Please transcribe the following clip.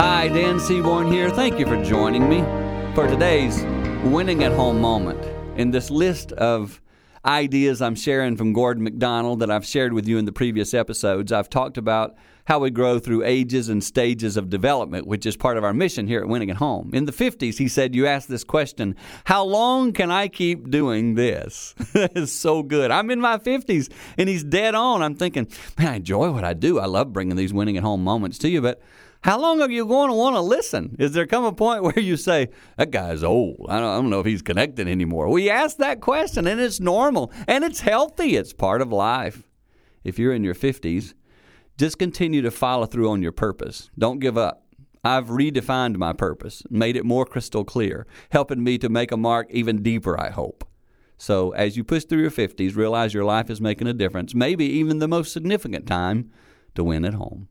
Hi, Dan Seaborn here. Thank you for joining me for today's winning at home moment. In this list of ideas I'm sharing from Gordon MacDonald that I've shared with you in the previous episodes, I've talked about how we grow through ages and stages of development, which is part of our mission here at Winning at Home. In the 50s, he said, You asked this question, How long can I keep doing this? is so good. I'm in my 50s and he's dead on. I'm thinking, Man, I enjoy what I do. I love bringing these winning at home moments to you, but how long are you going to want to listen? Is there come a point where you say, that guy's old. I don't, I don't know if he's connected anymore. We ask that question, and it's normal, and it's healthy. It's part of life. If you're in your 50s, just continue to follow through on your purpose. Don't give up. I've redefined my purpose, made it more crystal clear, helping me to make a mark even deeper, I hope. So as you push through your 50s, realize your life is making a difference, maybe even the most significant time to win at home.